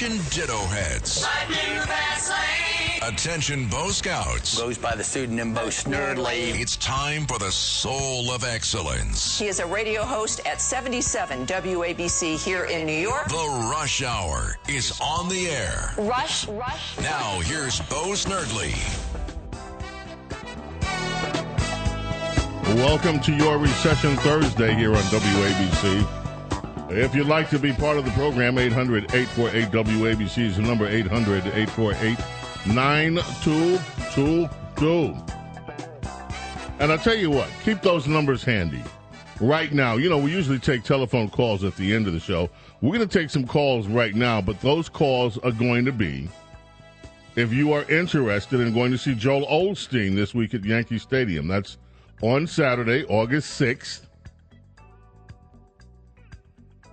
Attention Ditto Heads. Attention Bo Scouts. Goes by the pseudonym Bo Snerdley. It's time for the soul of excellence. He is a radio host at 77 WABC here in New York. The Rush Hour is on the air. Rush, rush. Now here's Bo Snerdley. Welcome to your Recession Thursday here on WABC. If you'd like to be part of the program, 800 848 WABC is the number 800 848 9222. And I'll tell you what, keep those numbers handy. Right now, you know, we usually take telephone calls at the end of the show. We're going to take some calls right now, but those calls are going to be if you are interested in going to see Joel Osteen this week at Yankee Stadium. That's on Saturday, August 6th.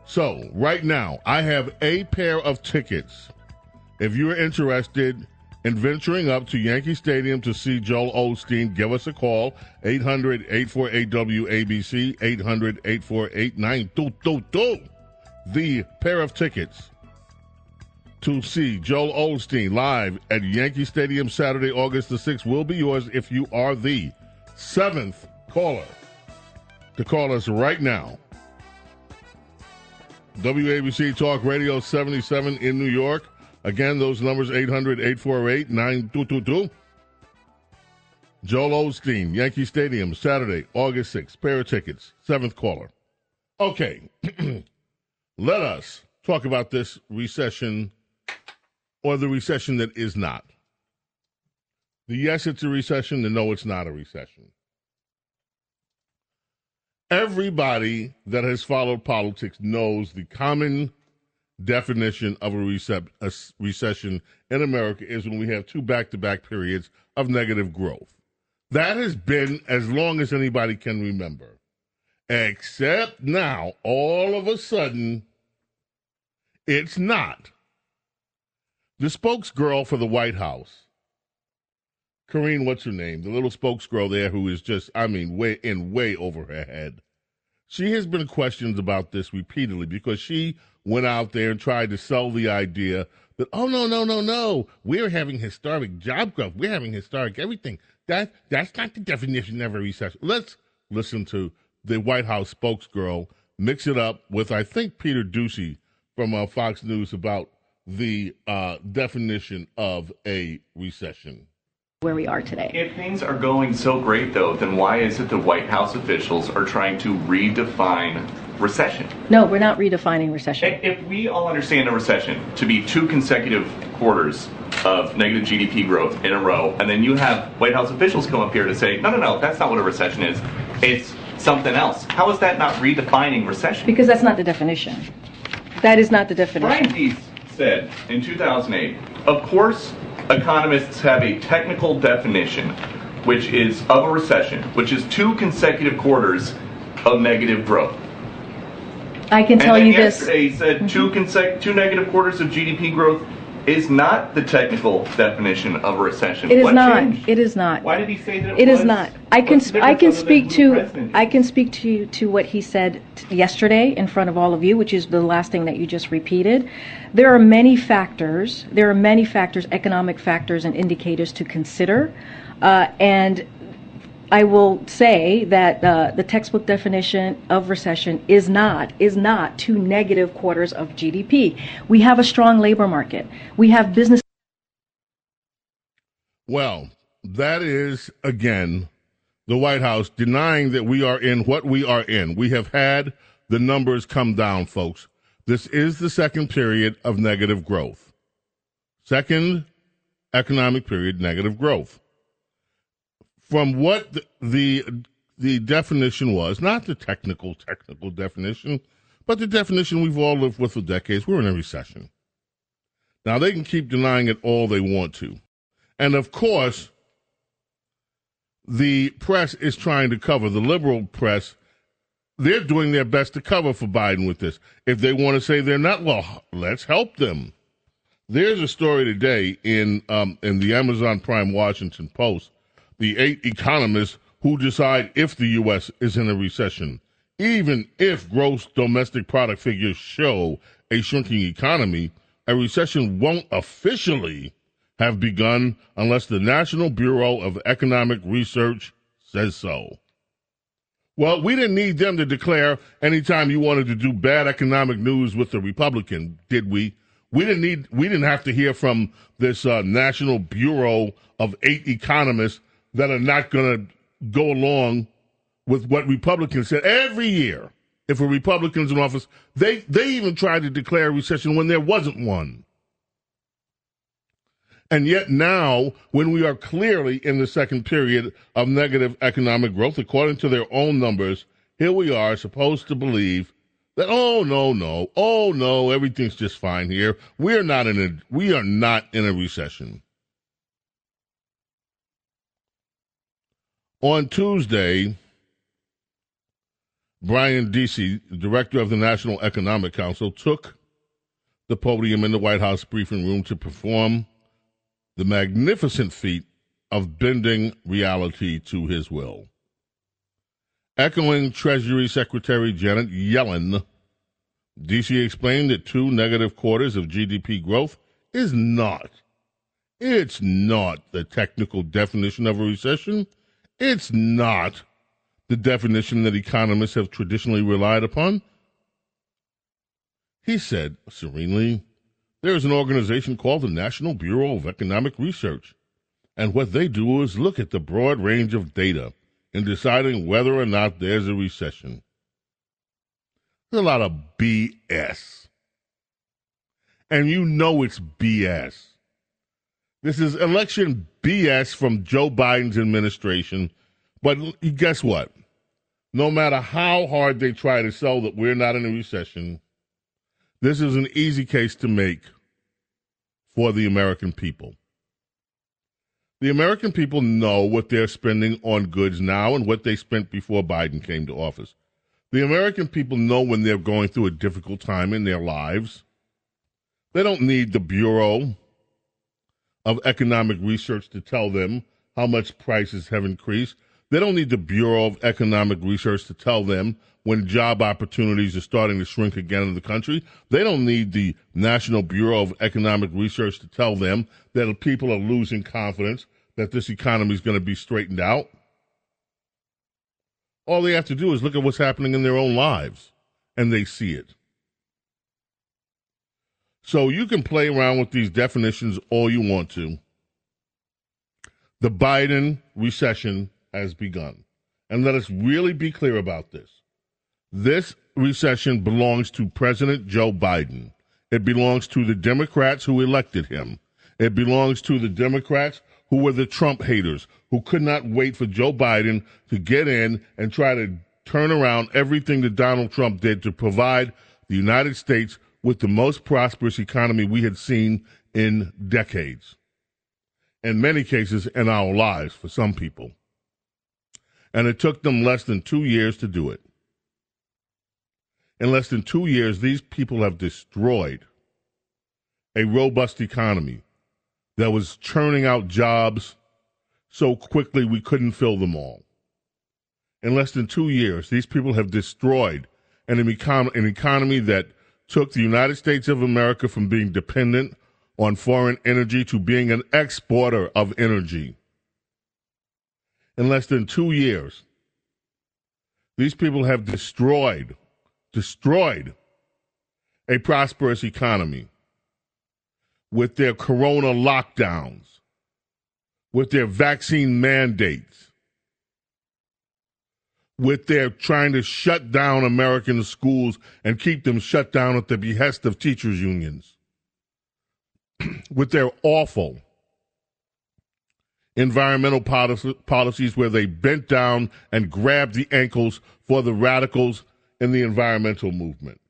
So, right now, I have a pair of tickets. If you're interested in venturing up to Yankee Stadium to see Joel Osteen, give us a call 800 848 WABC, 800 848 9222. The pair of tickets to see Joel Osteen live at Yankee Stadium Saturday, August the 6th will be yours if you are the seventh caller to call us right now. WABC Talk Radio 77 in New York. Again, those numbers 800 848 9222. Joel Osteen, Yankee Stadium, Saturday, August 6th. Pair of tickets, seventh caller. Okay, let us talk about this recession or the recession that is not. The yes, it's a recession, the no, it's not a recession. Everybody that has followed politics knows the common definition of a, a recession in America is when we have two back to back periods of negative growth. That has been as long as anybody can remember. Except now, all of a sudden, it's not. The spokesgirl for the White House, Karine, what's her name? The little spokesgirl there who is just, I mean, way in way over her head. She has been questioned about this repeatedly because she went out there and tried to sell the idea that, oh no, no, no, no, we're having historic job growth. We're having historic everything. That that's not the definition of a recession. Let's listen to the White House spokesgirl mix it up with I think Peter Doocy from uh, Fox News about the uh, definition of a recession where we are today. If things are going so great, though, then why is it the White House officials are trying to redefine recession? No, we're not redefining recession. If we all understand a recession to be two consecutive quarters of negative GDP growth in a row, and then you have White House officials come up here to say, no, no, no, that's not what a recession is. It's something else. How is that not redefining recession? Because that's not the definition. That is not the definition. Brian Deese said in 2008, of course, economists have a technical definition, which is of a recession, which is two consecutive quarters of negative growth. I can tell and you yesterday this. he said two, mm-hmm. consec- two negative quarters of GDP growth is not the technical definition of a recession. It is What not. changed? It is not. Why did he say that it, It was? is not. I can What's the I can difference other speak to president I is? can speak to to what he said t- yesterday in front of all of you, which is the last thing that you just repeated. There are many factors. There are many factors, economic factors and indicators to consider, uh, and I will say that uh, the textbook definition of recession is not is not two negative quarters of GDP. We have a strong labor market. We have business. Well, that is, again, the White House denying that we are in what we are in. We have had the numbers come down, folks. This is the second period of negative growth. Second economic period, negative growth. From what the, the, the definition was, not the technical, technical definition, but the definition we've all lived with for decades, we're in a recession. Now, they can keep denying it all they want to. And of course, the press is trying to cover, the liberal press, they're doing their best to cover for Biden with this. If they want to say they're not, well, let's help them. There's a story today in um, in the Amazon Prime Washington Post. The eight economists who decide if the U.S. is in a recession, even if gross domestic product figures show a shrinking economy, a recession won't officially have begun unless the National Bureau of Economic Research says so. Well, we didn't need them to declare anytime you wanted to do bad economic news with the Republican, did we? We didn't need. We didn't have to hear from this uh, National Bureau of eight economists that are not going to go along with what Republicans said every year. If a Republican's in office, they they even tried to declare a recession when there wasn't one. And yet now, when we are clearly in the second period of negative economic growth, according to their own numbers, here we are supposed to believe that oh no no oh no everything's just fine here. We're not in a we are not in a recession. On Tuesday, Brian Deese, director of the National Economic Council, took the podium in the White House briefing room to perform the magnificent feat of bending reality to his will. Echoing Treasury Secretary Janet Yellen, Deese explained that two negative quarters of GDP growth is not, it's not the technical definition of a recession. It's not the definition that economists have traditionally relied upon. He said serenely, there is an organization called the National Bureau of Economic Research, and what they do is look at the broad range of data in deciding whether or not there's a recession. There's a lot of BS. And you know it's BS. This is election BS from Joe Biden's administration. But guess what? No matter how hard they try to sell that we're not in a recession, this is an easy case to make for the American people. The American people know what they're spending on goods now and what they spent before Biden came to office. The American people know when they're going through a difficult time in their lives. They don't need the Bureau of Economic Research to tell them how much prices have increased. They don't need the Bureau of Economic Research to tell them when job opportunities are starting to shrink again in the country. They don't need the National Bureau of Economic Research to tell them that people are losing confidence that this economy is going to be straightened out. All they have to do is look at what's happening in their own lives, and they see it. So you can play around with these definitions all you want to. The Biden recession has begun. And let us really be clear about this. This recession belongs to President Joe Biden. It belongs to the Democrats who elected him. It belongs to the Democrats who were the Trump haters, who could not wait for Joe Biden to get in and try to turn around everything that Donald Trump did to provide the United States with the most prosperous economy we had seen in decades. In many cases, in our lives for some people. And it took them less than two years to do it. In less than two years, these people have destroyed a robust economy that was churning out jobs so quickly we couldn't fill them all. In less than two years, these people have destroyed an, econ- an economy that took the United States of America from being dependent on foreign energy to being an exporter of energy. In less than two years, these people have destroyed, destroyed a prosperous economy with their corona lockdowns, with their vaccine mandates, with their trying to shut down American schools and keep them shut down at the behest of teachers' unions, with their awful environmental policy, policies where they bent down and grabbed the ankles for the radicals in the environmental movement.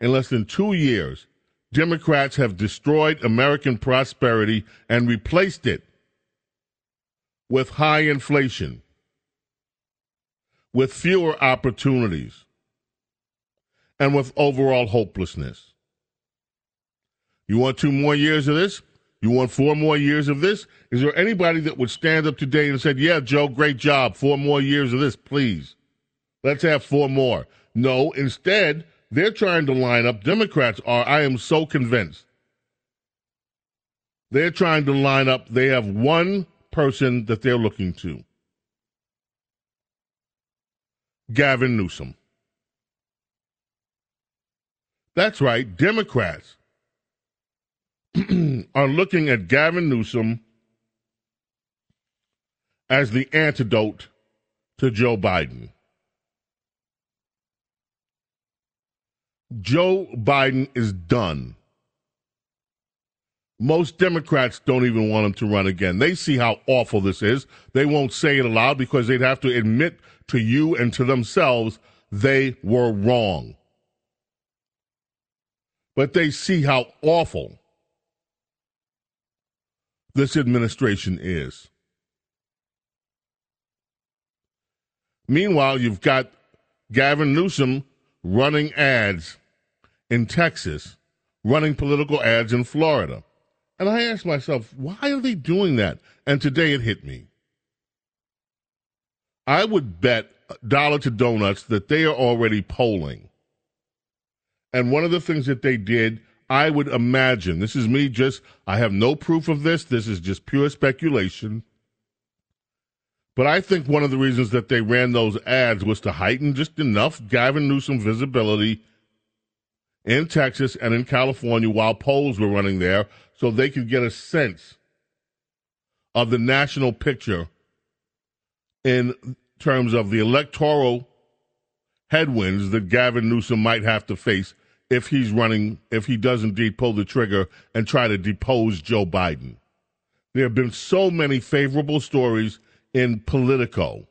In less than two years, Democrats have destroyed American prosperity and replaced it with high inflation, with fewer opportunities, and with overall hopelessness. You want two more years of this? You want four more years of this? Is there anybody that would stand up today and said, "Yeah, Joe, great job. Four more years of this, please. Let's have four more." No, instead, they're trying to line up. Democrats are. I am so convinced. They're trying to line up. They have one person that they're looking to. Gavin Newsom. That's right, Democrats are looking at Gavin Newsom as the antidote to Joe Biden. Joe Biden is done. Most Democrats don't even want him to run again. They see how awful this is. They won't say it aloud because they'd have to admit to you and to themselves they were wrong. But they see how awful this administration is. Meanwhile, you've got Gavin Newsom running ads in Texas, running political ads in Florida. And I asked myself, why are they doing that? And today it hit me. I would bet dollar to donuts that they are already polling. And one of the things that they did, I would imagine, this is me just, I have no proof of this, this is just pure speculation. But I think one of the reasons that they ran those ads was to heighten just enough Gavin Newsom visibility in Texas and in California while polls were running there so they could get a sense of the national picture in terms of the electoral headwinds that Gavin Newsom might have to face if he's running, if he does indeed pull the trigger and try to depose Joe Biden. There have been so many favorable stories in Politico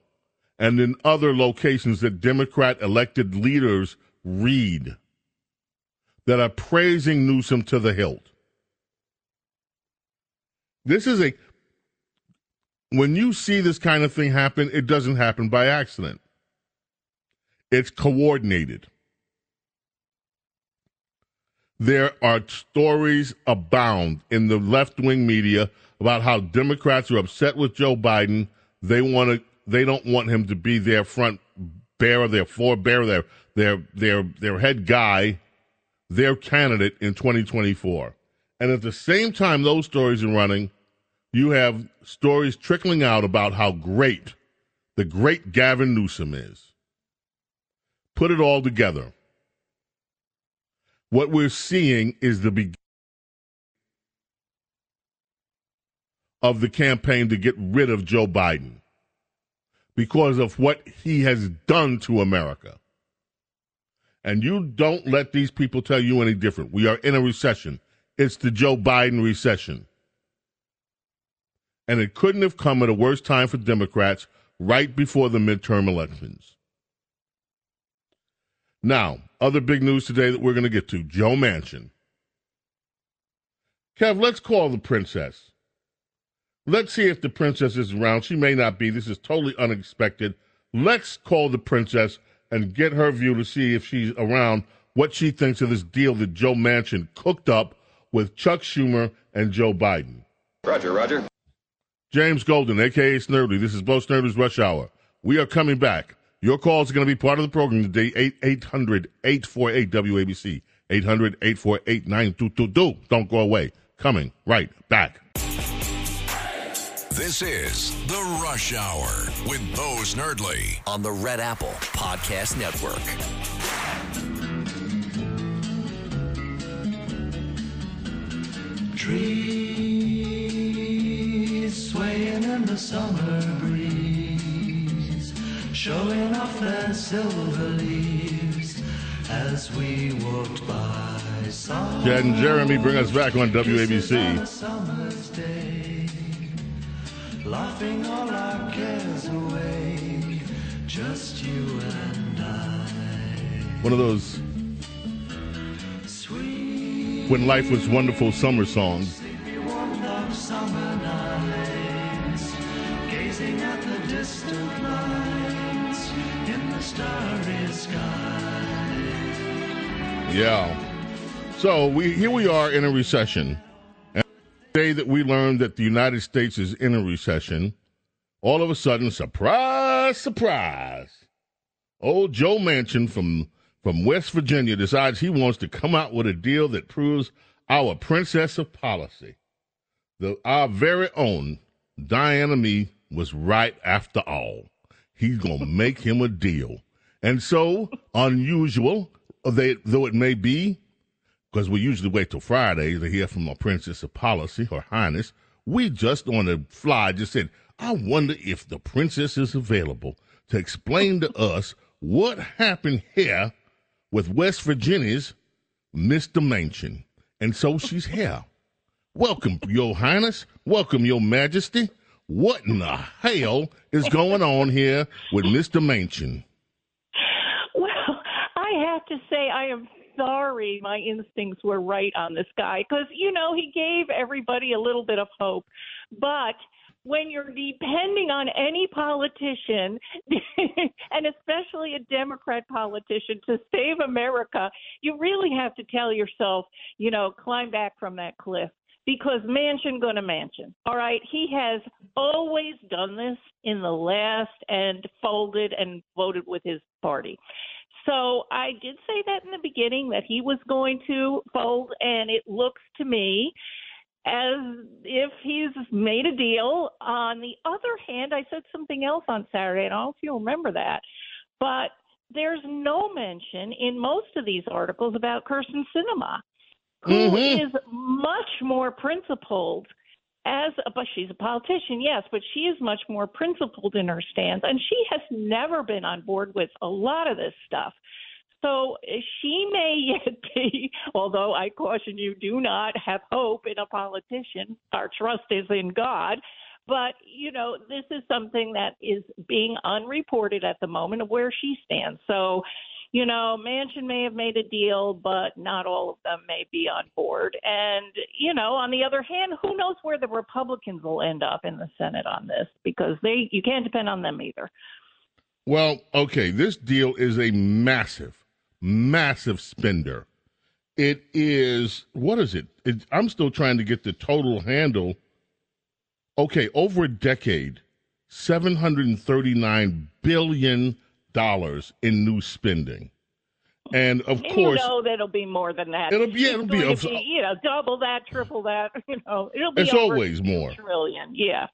and in other locations that Democrat elected leaders read that are praising Newsom to the hilt. This is a, when you see this kind of thing happen, it doesn't happen by accident. It's coordinated. There are stories abound in the left wing media about how Democrats are upset with Joe Biden they want to. They don't want him to be their front bearer, their forebearer, their their their their head guy, their candidate in 2024. And at the same time, those stories are running. You have stories trickling out about how great the great Gavin Newsom is. Put it all together. What we're seeing is the beginning of the campaign to get rid of Joe Biden because of what he has done to America. And you don't let these people tell you any different. We are in a recession. It's the Joe Biden recession. And it couldn't have come at a worse time for Democrats right before the midterm elections. Now, other big news today that we're going to get to Joe Manchin. Kev, let's call the princess. Let's see if the princess is around. She may not be. This is totally unexpected. Let's call the princess and get her view to see if she's around what she thinks of this deal that Joe Manchin cooked up with Chuck Schumer and Joe Biden. Roger, Roger. James Golden, aka Snerdley. This is Bo Snerdley's Rush Hour. We are coming back. Your calls are going to be part of the program today. 800 848 WABC. 800 848 9222. Don't go away. Coming right back. This is The Rush Hour with Bo Snerdly on the Red Apple Podcast Network. Trees showing off their silver leaves as we walked by. Chad and Jeremy bring us back on WABC. Laughing all our cares away, just you and I. One of those when life was wonderful summer songs. Yeah. So we here we are in a recession. And the day that we learned that the United States is in a recession, all of a sudden, surprise, surprise, old Joe Manchin from from West Virginia decides he wants to come out with a deal that proves our princess of policy, the our very own Diana Me, was right after all. He's gonna make him a deal, and so unusual, they, though it may be, because we usually wait till Friday to hear from a princess of policy, Her Highness. We just on the fly just said, I wonder if the princess is available to explain to us what happened here with West Virginia's Mr. Manchin. And so she's here. Welcome, Your Highness. Welcome, Your Majesty. What in the hell is going on here with Mr. Manchin? Well, I have to say, I am sorry my instincts were right on this guy because, you know, he gave everybody a little bit of hope. But when you're depending on any politician, and especially a Democrat politician, to save America, you really have to tell yourself, you know, climb back from that cliff because Manchin gonna Manchin. All right, he has always done this in the last and folded and voted with his party. So I did say that in the beginning that he was going to fold, and it looks to me as if he's made a deal. On the other hand, I said something else on Saturday, and I don't know if you remember that, but there's no mention in most of these articles about Kyrsten Sinema, who Mhm. is much more principled as a, but she's a politician, yes, but she is much more principled in her stance, and she has never been on board with a lot of this stuff. So eh, she may yet be, although I caution you, do not have hope in a politician. Our trust is in God. But, you know, this is something that is being unreported at the moment of where she stands. So, you know, Manchin may have made a deal, but not all of them may be on board. And, you know, on the other hand, who knows where the Republicans will end up in the Senate on this because they you can't depend on them either. Well, okay, this deal is a massive, massive spender. It is, what is it? it? I'm still trying to get the total handle. Okay, over a decade, $739 billion in new spending. And of and course, you know that it'll be more than that. It'll be- yeah, it'll be a- to you know double that, triple that. You know, it'll be It's always more. trillion. Yeah.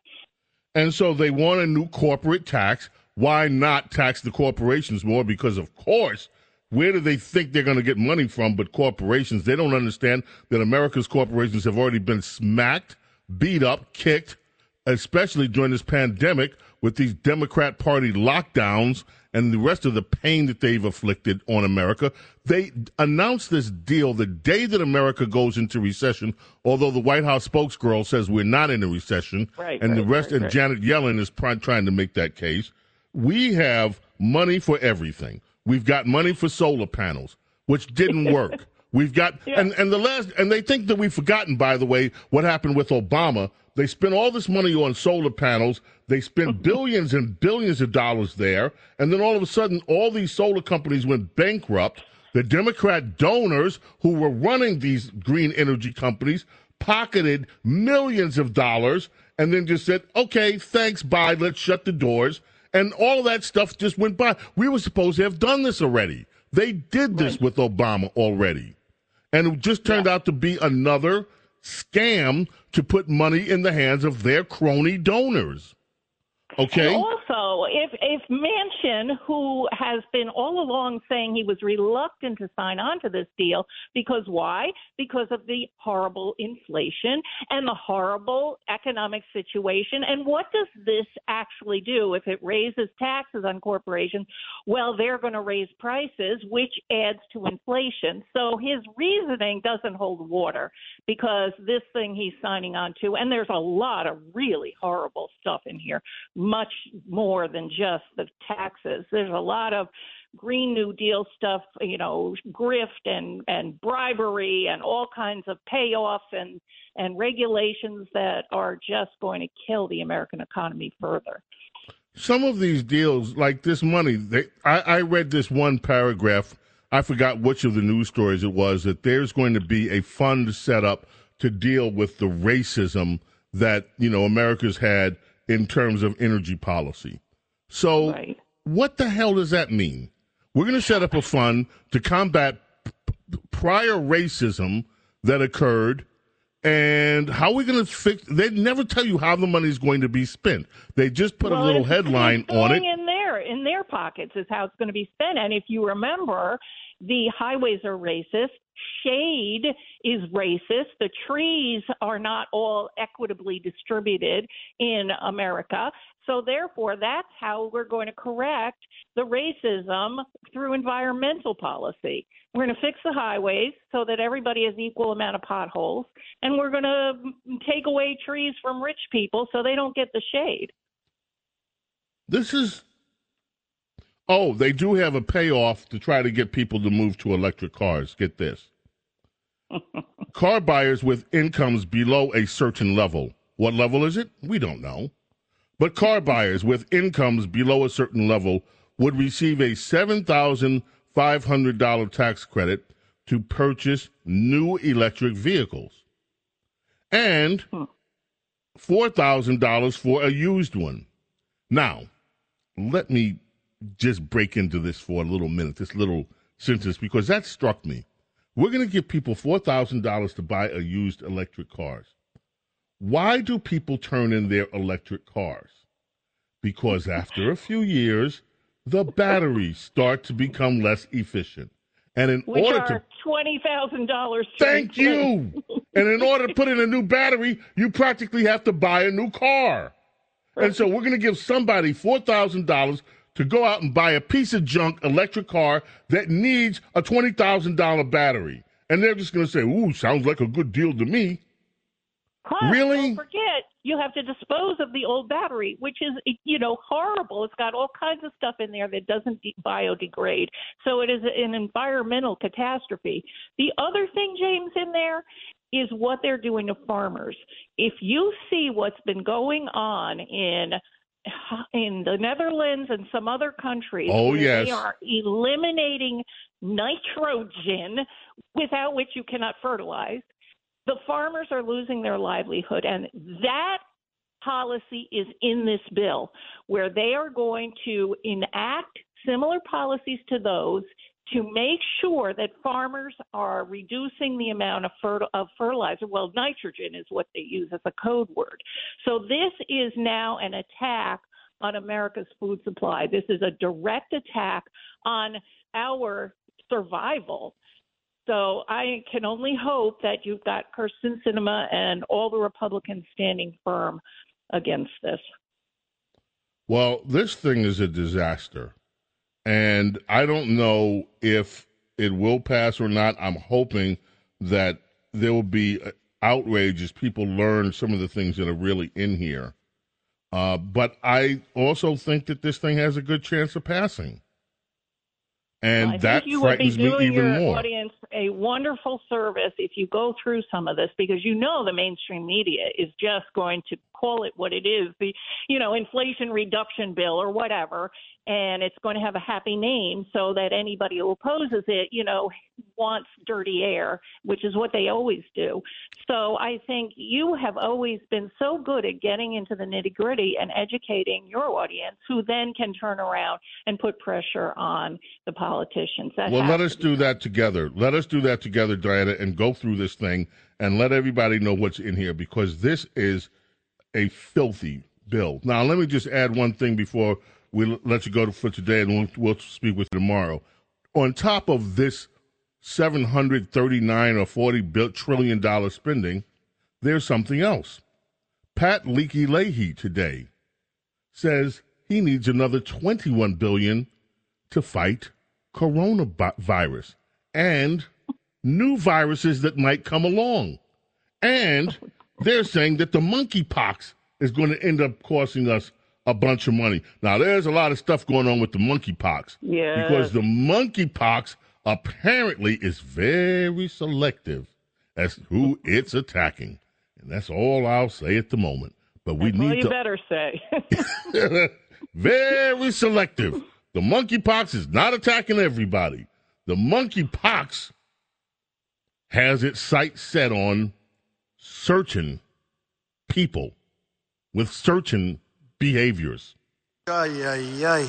And so they want a new corporate tax. Why not tax the corporations more? Because, of course, where do they think they're going to get money from but corporations? They don't understand that America's corporations have already been smacked, beat up, kicked, especially during this pandemic with these Democrat Party lockdowns and the rest of the pain that they've afflicted on America. They announced this deal the day that America goes into recession, although the White House spokesgirl says we're not in a recession. Right, and the rest, right, and. Janet Yellen is pr- trying to make that case. We have money for everything. We've got money for solar panels, which didn't work. We've got and and the last and they think that we've forgotten, by the way, what happened with Obama. They spent all this money on solar panels. They spent billions and billions of dollars there, and then all of a sudden, all these solar companies went bankrupt. The Democrat donors who were running these green energy companies pocketed millions of dollars and then just said, okay, thanks, bye, let's shut the doors. And all that stuff just went by. We were supposed to have done this already. They did this with Obama already. And it just turned out to be another scam to put money in the hands of their crony donors. Okay. And also, if if Manchin, who has been all along saying he was reluctant to sign on to this deal, because why? Because of the horrible inflation and the horrible economic situation. And what does this actually do if it raises taxes on corporations? Well, they're going to raise prices, which adds to inflation. So his reasoning doesn't hold water because this thing he's signing on to, and there's a lot of really horrible stuff in here much more than just the taxes. There's a lot of Green New Deal stuff, you know, grift and and bribery and all kinds of payoffs and and regulations that are just going to kill the American economy further. Some of these deals, like this money, they, I, I read this one paragraph. I forgot which of the news stories it was that there's going to be a fund set up to deal with the racism that you know America's had in terms of energy policy. So, Right. what the hell does that mean? We're going to set up a fund to combat p- prior racism that occurred. And how are we going to fix? They never tell you how the money is going to be spent. They just put Well, a little headline on it. in there in their pockets is how it's going to be spent. And if you remember, the highways are racist. Shade is racist. The trees are not all equitably distributed in America. So therefore, that's how we're going to correct the racism through environmental policy. We're going to fix the highways so that everybody has equal amount of potholes, and we're going to take away trees from rich people so they don't get the shade. This is. Oh, they do have a payoff to try to get people to move to electric cars. Get this. Car buyers with incomes below a certain level. What level is it? We don't know. But car buyers with incomes below a certain level would receive a $7,500 tax credit to purchase new electric vehicles and $4,000 for a used one. Now, let me just break into this for a little minute, this little sentence, because that struck me. We're going to give people $4,000 to buy a used electric cars. Why do people turn in their electric cars? Because after a few years, the batteries start to become less efficient. And in which order to twenty thousand dollars. Thank you. and in order to put in a new battery, you practically have to buy a new car. And so we're going to give somebody $4,000 to go out and buy a piece of junk electric car that needs a $20,000 battery. And they're just going to say, ooh, sounds like a good deal to me. Plus, Really? Don't forget, you have to dispose of the old battery, which is you know horrible. It's got all kinds of stuff in there that doesn't de- biodegrade, so it is an environmental catastrophe. The other thing, James, in there is what they're doing to farmers. If you see what's been going on in in the Netherlands and some other countries, Oh, yes. they are eliminating nitrogen, without which you cannot fertilize the farmers are losing their livelihood and that policy is in this bill where they are going to enact similar policies to those to make sure that farmers are reducing the amount of, of fertilizer. Well, nitrogen is what they use as a code word. So this is now an attack on America's food supply. This is a direct attack on our survival. So I can only hope that you've got Kyrsten Sinema and all the Republicans standing firm against this. Well, this thing is a disaster. And I don't know if it will pass or not. I'm hoping that there will be outrage as people learn some of the things that are really in here. Uh, but I also think that this thing has a good chance of passing. And I that think you would be frightens me doing even your more. audience a wonderful service if you go through some of this because you know the mainstream media is just going to call it what it is, the you know inflation reduction bill or whatever, and it's going to have a happy name so that anybody who opposes it, you know, wants dirty air, which is what they always do. So I think you have always been so good at getting into the nitty gritty and educating your audience, who then can turn around and put pressure on the politicians. That well, let us do that together. Let us do that together, Diana, and go through this thing and let everybody know what's in here because this is a filthy bill. Now, let me just add one thing before we let you go for today, and we'll, we'll speak with you tomorrow. On top of this 739 or 40 bill, trillion dollar spending, there's something else. Pat Leakey Leahy today says he needs another 21 billion to fight coronavirus and new viruses that might come along. And oh, they're saying that the monkeypox is going to end up costing us a bunch of money. Now, there's a lot of stuff going on with the monkeypox. Yes. Because the monkeypox apparently is very selective as who it's attacking. And that's all I'll say at the moment. But we Well, need you to better say. very selective. The monkeypox is not attacking everybody. The monkeypox has its sights set on certain people with certain behaviors. Ay, ay, ay.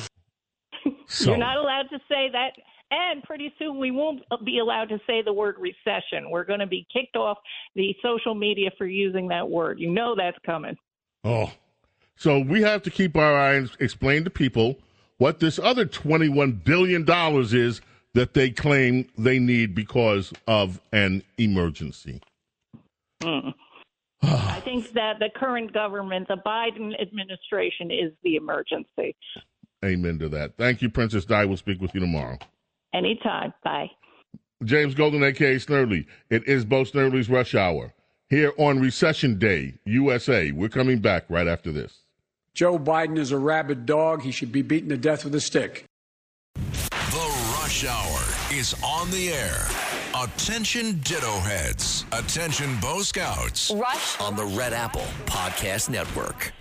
So, You're not allowed to say that. And pretty soon we won't be allowed to say the word recession. We're going to be kicked off the social media for using that word. You know that's coming. oh, so we have to keep our eyes, explain to people what this other $21 billion is that they claim they need because of an emergency. Hmm. I think that the current government, the Biden administration, is the emergency. Amen to that. Thank you, Princess Di. We'll speak with you tomorrow. Anytime. Bye. James Golden, aka Snerdley. It is Bo Snerdley's Rush Hour. Here on Recession Day, USA. We're coming back right after this. Joe Biden is a rabid dog. He should be beaten to death with a stick. The Rush Hour is on the air. Attention Ditto Heads. Attention Bo Scouts. Rush on the Red Apple Podcast Network.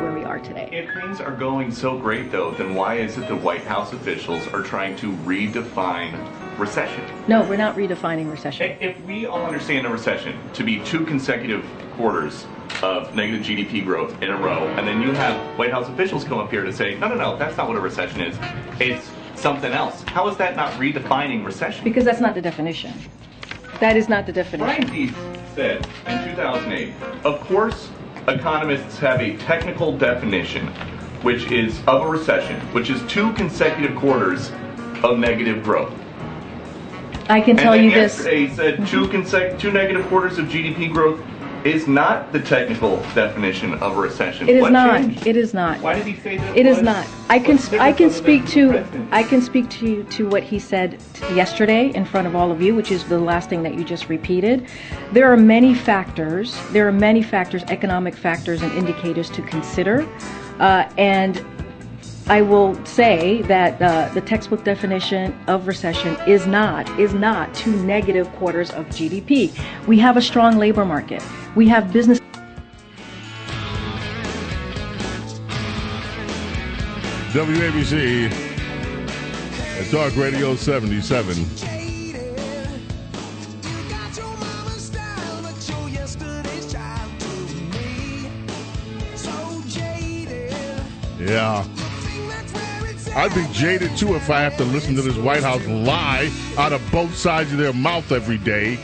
where we are today. If things are going so great, though, then why is it the White House officials are trying to redefine recession? No, we're not redefining recession. If we all understand a recession to be two consecutive quarters of negative GDP growth in a row, and then you have White House officials come up here to say, no, no, no, that's not what a recession is. It's something else. How is that not redefining recession? Because that's not the definition. That is not the definition. Brian Deese said in 2008, of course, economists have a technical definition, which is of a recession, which is two consecutive quarters of negative growth. I can tell you this. yesterday he said two consec- two negative quarters of GDP growth is not the technical definition of a recession. It is What not. changed? It is not. Why did he say that? It is not. I can I can speak to? I can speak to you to what he said yesterday in front of all of you, which is the last thing that you just repeated. There are many factors. There are many factors, economic factors and indicators to consider, uh, and I will say that uh, the textbook definition of recession is not is not two negative quarters of GDP. We have a strong labor market. We have business. WABC Dark Radio 77. Yeah. I'd be jaded too if I have to listen to this White House lie out of both sides of their mouth every day.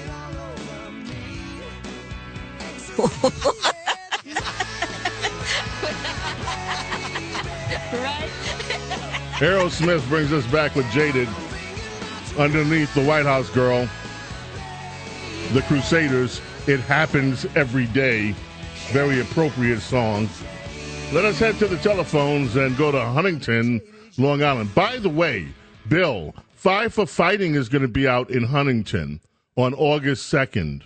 Aerosmith brings us back with Jaded underneath the White House girl. The Crusaders, It Happens Every Day. Very appropriate song. Let us head to the telephones and go to Huntington, Long Island. By the way, Bill, Five for Fighting is going to be out in Huntington on August 2nd.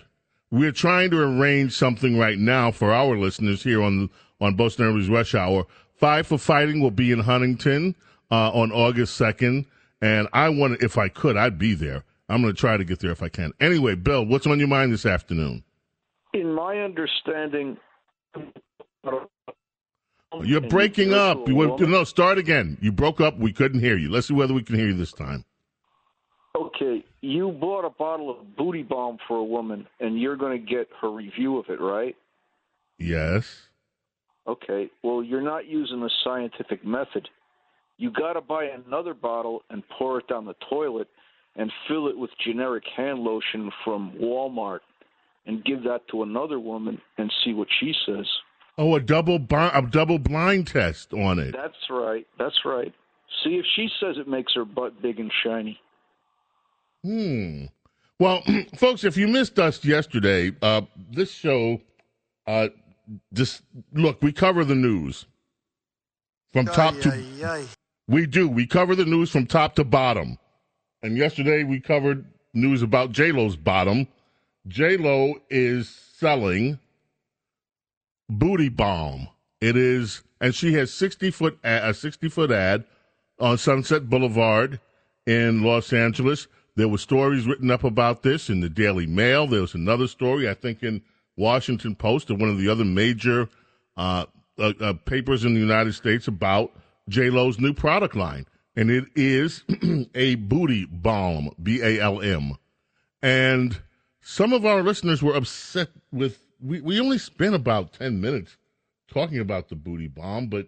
We're trying to arrange something right now for our listeners here on on Bo Snerdley's Rush Hour. Five for Fighting will be in Huntington uh, on August second, and I want if I could, I'd be there. I'm going to try to get there if I can. Anyway, Bill, what's on your mind this afternoon? In my understanding, Oh, you're breaking up. You no, start again. You broke up. We couldn't hear you. Let's see whether we can hear you this time. Okay, you bought a bottle of Booty Balm for a woman, and you're going to get her review of it, right? Yes. Okay, well, you're not using the scientific method. You got to buy another bottle and pour it down the toilet and fill it with generic hand lotion from Walmart and give that to another woman and see what she says. Oh, a double bi- a double blind test on it. That's right. That's right. See if she says it makes her butt big and shiny. Hmm. Well, folks, if you missed us yesterday, uh, this show, uh, just look, we cover the news from top Ay, to. ay, ay. We do. We cover the news from top to bottom. And yesterday we covered news about J Lo's bottom. J Lo is selling booty bomb. It is, and she has sixty foot a sixty foot ad on Sunset Boulevard in Los Angeles. There were stories written up about this in the Daily Mail. There was another story, I think, in Washington Post or one of the other major uh, uh, uh, papers in the United States about J Lo's new product line, and it is a booty balm, B A L M. And some of our listeners were upset with. We we only spent about ten minutes talking about the booty bomb, but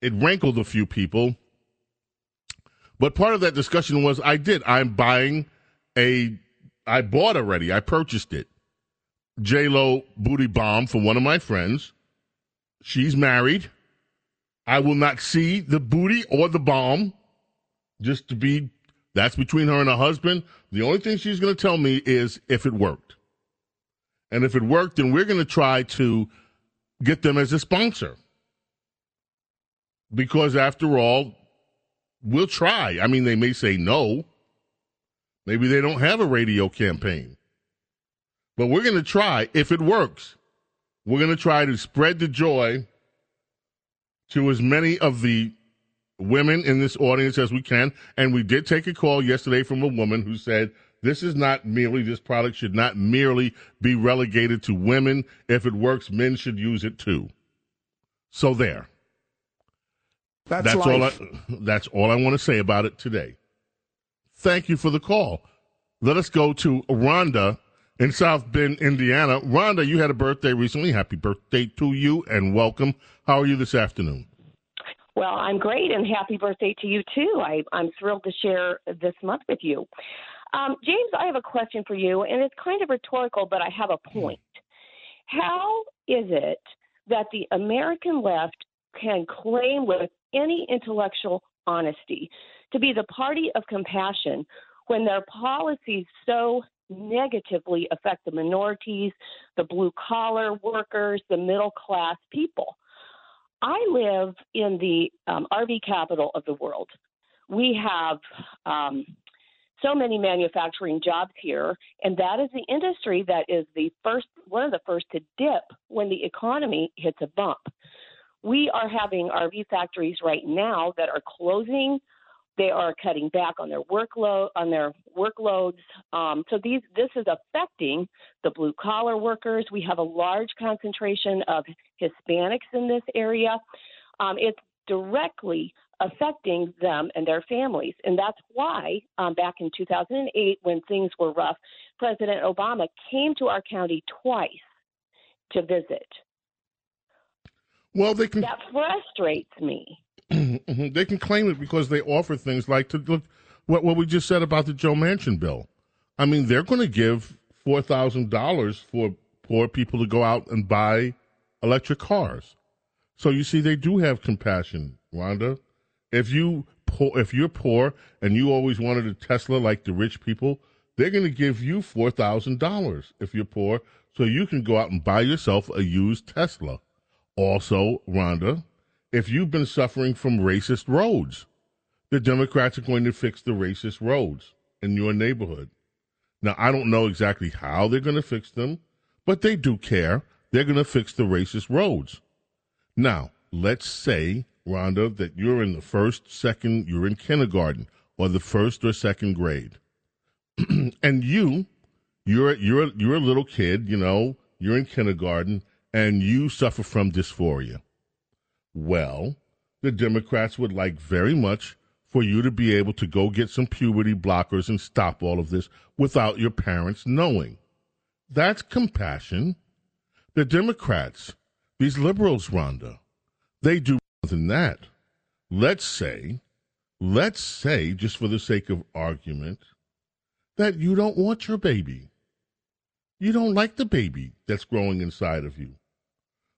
it rankled a few people. But part of that discussion was I did. I'm buying a. I bought already. I purchased it. J Lo booty bomb for one of my friends. She's married. I will not see the booty or the bomb. Just to be, that's between her and her husband. The only thing she's going to tell me is if it worked. And if it worked, then we're going to try to get them as a sponsor. Because after all, we'll try. I mean, they may say no. Maybe they don't have a radio campaign. But we're going to try if it works. We're going to try to spread the joy to as many of the women in this audience as we can. And we did take a call yesterday from a woman who said, this is not merely, this product should not merely be relegated to women. If it works, men should use it too. So there. That's, all I, that's all I want to say about it today. Thank you for the call. Let us go to Rhonda in South Bend, Indiana. Rhonda, you had a birthday recently. Happy birthday to you and welcome. How are you this afternoon? Well, I'm great and happy birthday to you too. I, I'm thrilled to share this month with you. Um, James, I have a question for you, and it's kind of rhetorical, but I have a point. How is it that the American left can claim with any intellectual honesty to be the party of compassion when their policies so negatively affect the minorities, the blue collar workers, the middle class people? I live in the um, RV capital of the world. We have um, so many manufacturing jobs here, and that is the industry that is the first, one of the first to dip when the economy hits a bump. We are having RV factories right now that are closing. They are cutting back on their workload on their workloads. Um, so these this is affecting the blue collar workers. We have a large concentration of Hispanics in this area. Um, it's directly affecting them and their families, and that's why um, back in 2008, when things were rough, President Obama came to our county twice to visit. Well, they can That frustrates me. Mhm. they can claim it because they offer things like to look what what we just said about the Joe Manchin bill. I mean, they're going to give four thousand dollars for poor people to go out and buy electric cars. So you see, they do have compassion, Rhonda. If you poor, if you're poor and you always wanted a Tesla like the rich people, they're going to give you four thousand dollars if you're poor, so you can go out and buy yourself a used Tesla. Also, Rhonda, if you've been suffering from racist roads, the Democrats are going to fix the racist roads in your neighborhood. Now, I don't know exactly how they're going to fix them, but they do care. They're going to fix the racist roads. Now, let's say Rhonda, that you're in the first, second, you're in kindergarten or the first or second grade, and you, you're you're you're a little kid, you know, you're in kindergarten, and you suffer from dysphoria. Well, the Democrats would like very much for you to be able to go get some puberty blockers and stop all of this without your parents knowing. That's compassion. The Democrats, these liberals, Rhonda, they do than that. Let's say, let's say, just for the sake of argument, that you don't want your baby. You don't like the baby that's growing inside of you.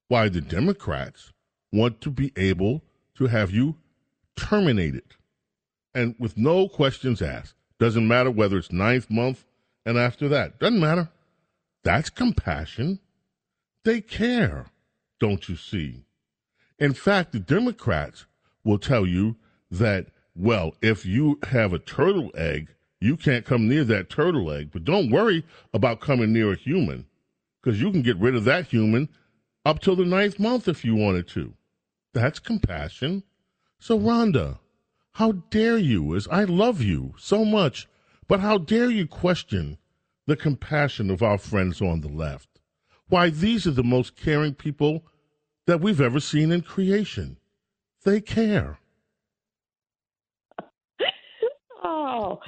Why, the Democrats want to be able to have you terminated. And with no questions asked. Doesn't matter whether it's ninth month and after that. Doesn't matter. That's compassion. They care, don't you see? In fact, the Democrats will tell you that, well, if you have a turtle egg, you can't come near that turtle egg. But don't worry about coming near a human, because you can get rid of that human up till the ninth month if you wanted to. That's compassion. So, Rhonda, how dare you, as I love you so much, but how dare you question the compassion of our friends on the left? Why, these are the most caring people that we've ever seen in creation. They care. oh,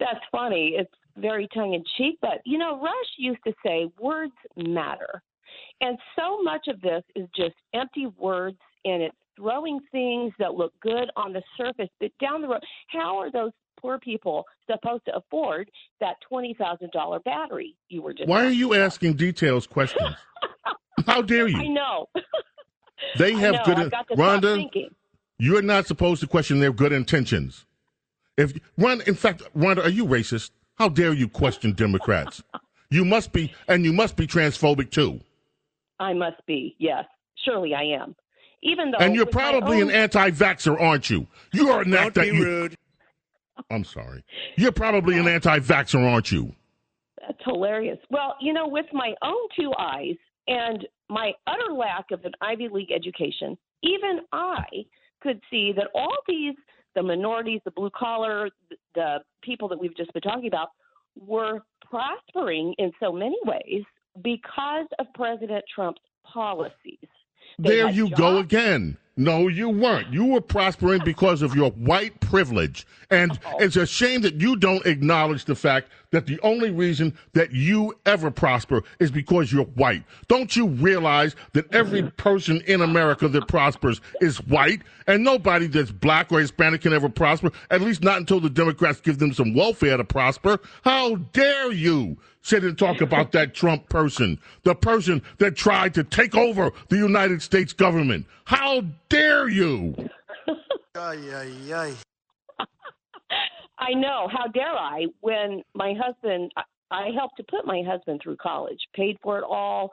that's funny. It's very tongue in cheek, but you know, Rush used to say words matter. And so much of this is just empty words and it's throwing things that look good on the surface, but down the road, how are those poor people supposed to afford that $20,000 battery you were just Why are you asking details questions? How dare you? I know. They have know. good I've got to stop Rhonda, thinking. you're not supposed to question their good intentions. If Rhonda, in fact, Rhonda, are you racist? How dare you question Democrats? you must be, and you must be transphobic too. I must be. Yes, surely I am. Even though, and you're probably own- an anti-vaxer, aren't you? You are not Don't that be you- rude. I'm sorry. You're probably an anti-vaxer, aren't you? That's hilarious. Well, you know, with my own two eyes and my utter lack of an Ivy League education, even I could see that all these, the minorities, the blue collar, the people that we've just been talking about, were prospering in so many ways because of President Trump's policies. They There you go again. No, you weren't. You were prospering because of your white privilege. And it's a shame that you don't acknowledge the fact that the only reason that you ever prosper is because you're white. Don't you realize that every person in America that prospers is white and nobody that's black or Hispanic can ever prosper, at least not until the Democrats give them some welfare to prosper? How dare you sit and talk about that Trump person, the person that tried to take over the United States government? How dare you? Ay, ay, ay. I know. How dare I? When my husband, I- helped to put my husband through college, paid for it all,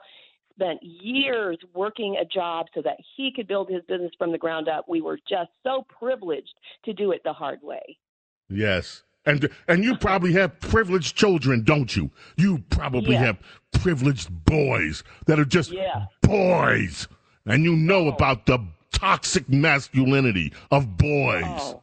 spent years working a job so that he could build his business from the ground up. We were just so privileged to do it the hard way. Yes. And and you probably have privileged children, don't you? You probably Yeah. have privileged boys that are just Yeah. boys. And you know oh. about the toxic masculinity of boys. Oh,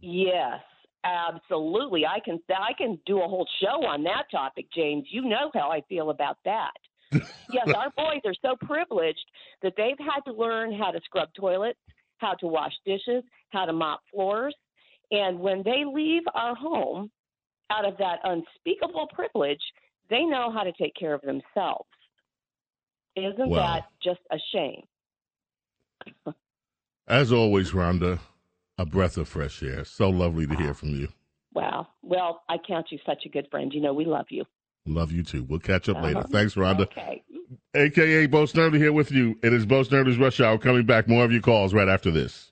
yes, absolutely. I can I can do a whole show on that topic, James. You know how I feel about that. yes, our boys are so privileged that they've had to learn how to scrub toilets, how to wash dishes, how to mop floors, and when they leave our home out of that unspeakable privilege, they know how to take care of themselves. Isn't Wow. that just a shame? As always, Rhonda, a breath of fresh air. So lovely to hear from you. Wow. Well, I count you such a good friend. You know, we love you. Love you too. We'll catch up later. Uh-huh. Thanks, Rhonda. Okay. AKA Bo Snerdley here with you. It is Bo Snerdley's Rush Hour coming back. More of your calls right after this.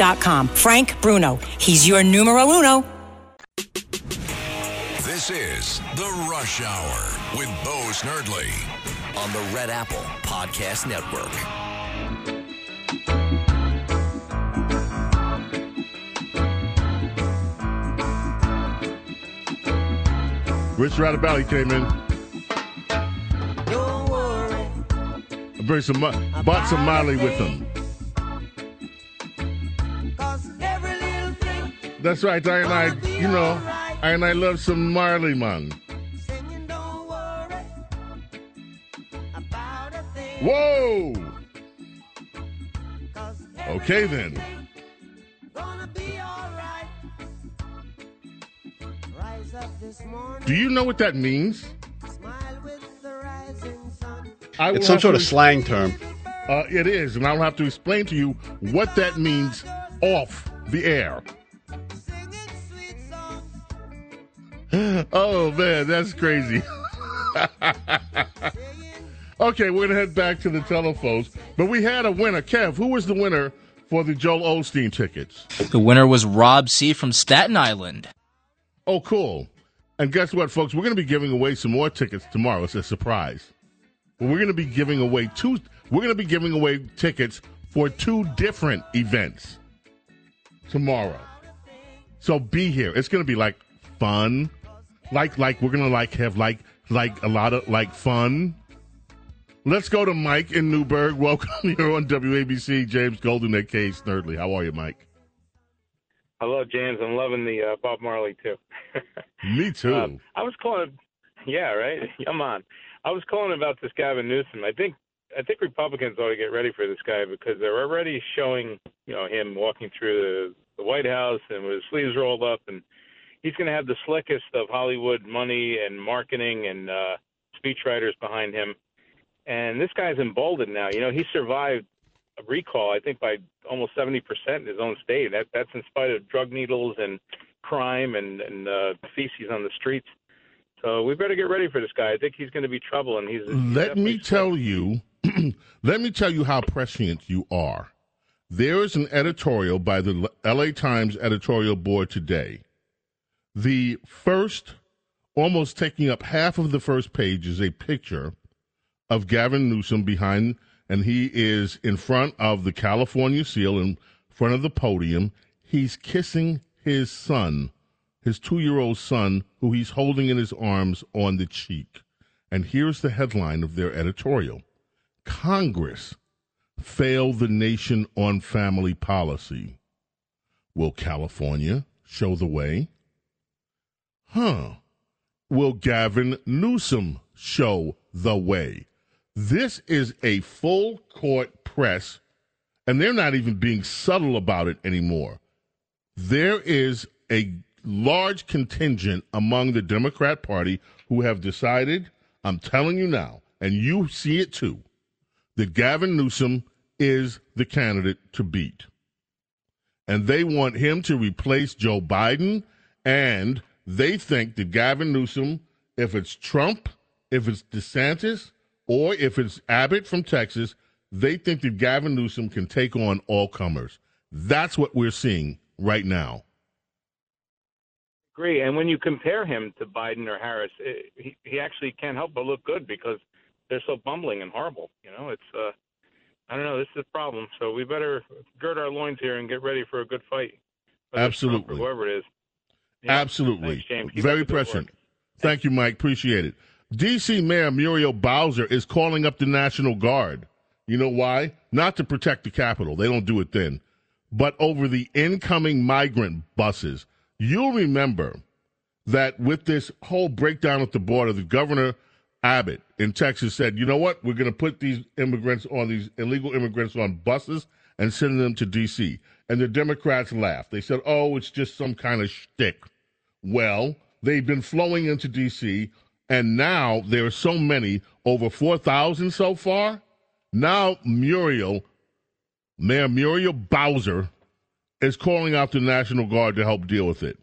FrankBruno.com. Frank Bruno. He's your numero uno. This is The Rush Hour with Bo Snerdley on the Red Apple Podcast Network. Rich Radabelli came in. Don't I bring some, bought some Miley with him. That's right, I and I, you know, I and I love some Marley, man. Whoa! Okay then. Do you know what that means? It's some sort of slang term. Uh, it is, and I'll have to explain to you what that means off the air. Oh man, that's crazy. okay, we're gonna head back to the telephones, but we had a winner. Kev, who was the winner for the Joel Osteen tickets? The winner was Rob C. from Staten Island. Oh, cool. And guess what, folks? We're going to be giving away some more tickets tomorrow. It's a surprise. We're to be giving away two. We're going to be giving away tickets for two different events tomorrow. So be here. It's going to be like fun, like like we're going to like have like like a lot of like fun. Let's go to Mike in Newburgh. Welcome here on WABC. James Golden AKA Snerdley. How are you, Mike? Hello, James. I'm loving the uh, Bob Marley too. Me too. Um, I was calling. Yeah, right. I'm on. I was calling about this Gavin Newsom. I think I think Republicans ought to get ready for this guy because they're already showing you know him walking through the, the White House and with his sleeves rolled up, and he's going to have the slickest of Hollywood money and marketing and uh, speechwriters behind him. And this guy's emboldened now. You know, he survived a recall, I think, by almost 70% in his own state. That that's in spite of drug needles and crime and and uh, feces on the streets. So we better get ready for this guy. I think he's going to be trouble, and he's. he's Let me tell you, let me tell you how prescient you are. There is an editorial by the L.A. Times editorial board today. The first, almost taking up half of the first page, is a picture of Gavin Newsom behind, and he is in front of the California seal, in front of the podium. He's kissing his son, his two year old son, who he's holding in his arms on the cheek. And here's the headline of their editorial Congress failed the nation on family policy. Will California show the way? Huh. Will Gavin Newsom show the way? This is a full court press, and they're not even being subtle about it anymore. There is a large contingent among the Democrat Party who have decided, I'm telling you now, and you see it too, that Gavin Newsom is the candidate to beat. And they want him to replace Joe Biden, and they think that Gavin Newsom, if it's Trump, if it's DeSantis, or if it's Abbott from Texas, they think that Gavin Newsom can take on all comers. That's what we're seeing right now. Agree. And when you compare him to Biden or Harris, it, he he actually can't help but look good because they're so bumbling and horrible. You know, it's uh, I don't know. This is a problem. So we better gird our loins here and get ready for a good fight. Trump Absolutely. whoever it is. Yeah. Absolutely. Thanks, Very prescient. Thank you, Mike. Appreciate it. D.C. Mayor Muriel Bowser is calling up the National Guard. You know why? Not to protect the Capitol. They don't do it then. But over the incoming migrant buses. You'll remember that with this whole breakdown at the border, the governor Abbott in Texas said, you know what? We're going to put these immigrants on these illegal immigrants on buses and send them to D.C. And the Democrats laughed. They said, oh, it's just some kind of shtick. Well, they've been flowing into D.C., and now there are so many, over 4,000 so far. Now, Muriel, Mayor Muriel Bowser, is calling out the National Guard to help deal with it.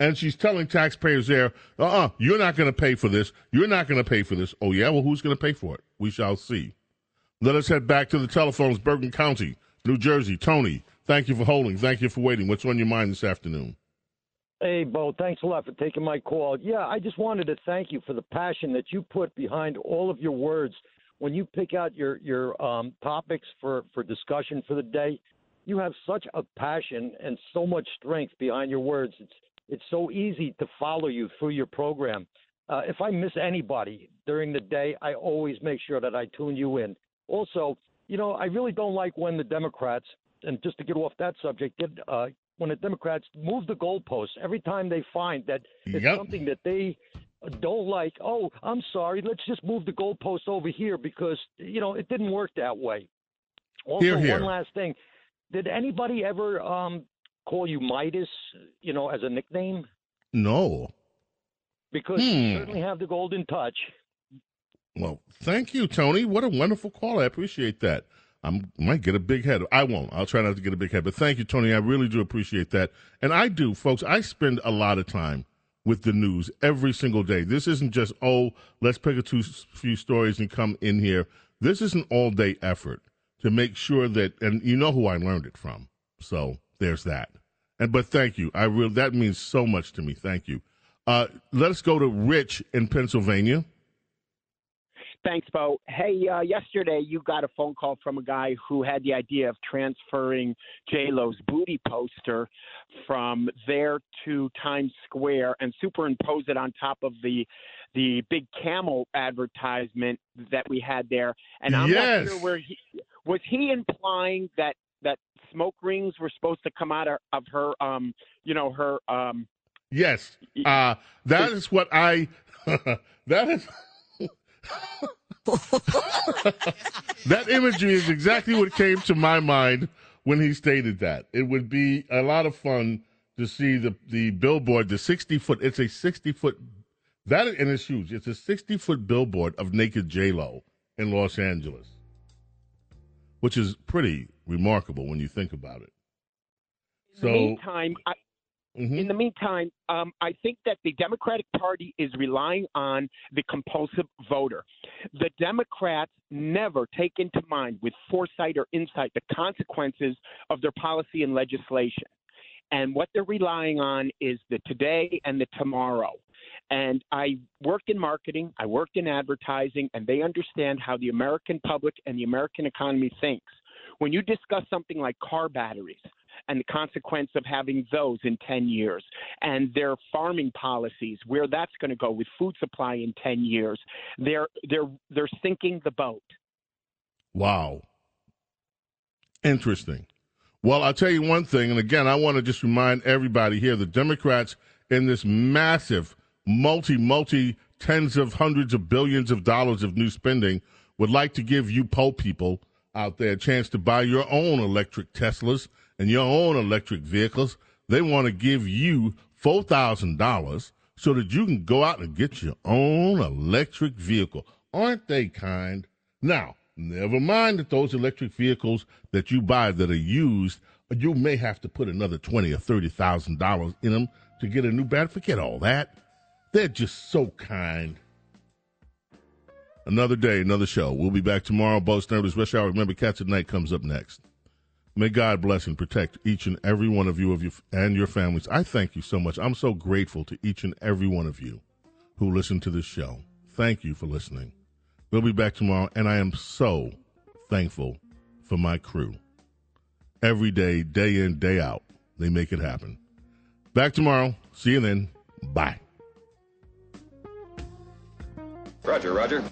And she's telling taxpayers there, uh uh-uh, uh, you are not going to pay for this. You're not going to pay for this. Oh, yeah? Well, who's going to pay for it? We shall see. Let us head back to the telephones, Bergen County, New Jersey. Tony, Thank you for holding. Thank you for waiting. What's on your mind this afternoon? Hey, Bo, thanks a lot for taking my call. Yeah, I just wanted to thank you for the passion that you put behind all of your words when you pick out your your um, topics for for discussion for the day. You have such a passion and so much strength behind your words. It's it's so easy to follow you through your program. Uh, if I miss anybody during the day, I always make sure that I tune you in. Also, you know, I really don't like when the Democrats, and just to get off that subject, get uh, when the Democrats move the goalposts every time they find that it's Yep. something that they don't like. Oh, I'm sorry. Let's just move the goalposts over here because you know it didn't work that way. Also, Hear, hear. one last thing: Did anybody ever um, call you Midas? You know, as a nickname? No. Because Hmm. you certainly have the golden touch. Well, thank you, Tony. What a wonderful call. I appreciate that. I might get a big head. I won't. I'll try not to get a big head. But thank you, Tony. I really do appreciate that. And I do, folks. I spend a lot of time with the news every single day. This isn't just, oh, let's pick a two, few stories and come in here. This is an all day effort to make sure that, and you know who I learned it from. So there's that. And but thank you. I really that means so much to me. Thank you. Uh, let us go to Rich in Pennsylvania. Thanks, Bo. Hey, uh, yesterday you got a phone call from a guy who had the idea of transferring J Lo's booty poster from there to Times Square and superimpose it on top of the the big camel advertisement that we had there. And I'm Yes. not sure where he was he implying that that smoke rings were supposed to come out of, of her um you know her um Yes, uh, that is what I. that is. that imagery is exactly what came to my mind when he stated that. It would be a lot of fun to see the the billboard, the sixty foot. It's a sixty foot. That and it's huge. It's a sixty foot billboard of naked J Lo in Los Angeles, which is pretty remarkable when you think about it. So meantime, I, Mhm. in the meantime, um, I think that the Democratic Party is relying on the compulsive voter. The Democrats never take into mind, with foresight or insight, the consequences of their policy and legislation. And what they're relying on is the today and the tomorrow. And I worked in marketing, I worked in advertising, and they understand how the American public and the American economy thinks. When you discuss something like car batteries and the consequence of having those in 10 years and their farming policies, where that's going to go with food supply in 10 years, they're, they're, they're sinking the boat. Wow. Interesting. Well, I'll tell you one thing, and again, I want to just remind everybody here the Democrats in this massive, multi, multi, tens of hundreds of billions of dollars of new spending would like to give you poor people out there a chance to buy your own electric Teslas and your own electric vehicles. They want to give you $4,000 so that you can go out and get your own electric vehicle. Aren't they kind? Now, never mind that those electric vehicles that you buy that are used, you may have to put another twenty or thirty thousand dollars in them to get a new battery. Forget all that. They're just so kind. Another day, another show. We'll be back tomorrow. Bo Snerdley's Rush Hour. Remember, Cats at Night comes up next. May God bless and protect each and every one of you of you and your families. I thank you so much. I'm so grateful to each and every one of you who listen to this show. Thank you for listening. We'll be back tomorrow, and I am so thankful for my crew. Every day, day in, day out, they make it happen. Back tomorrow. See you then. Bye. Roger, Roger.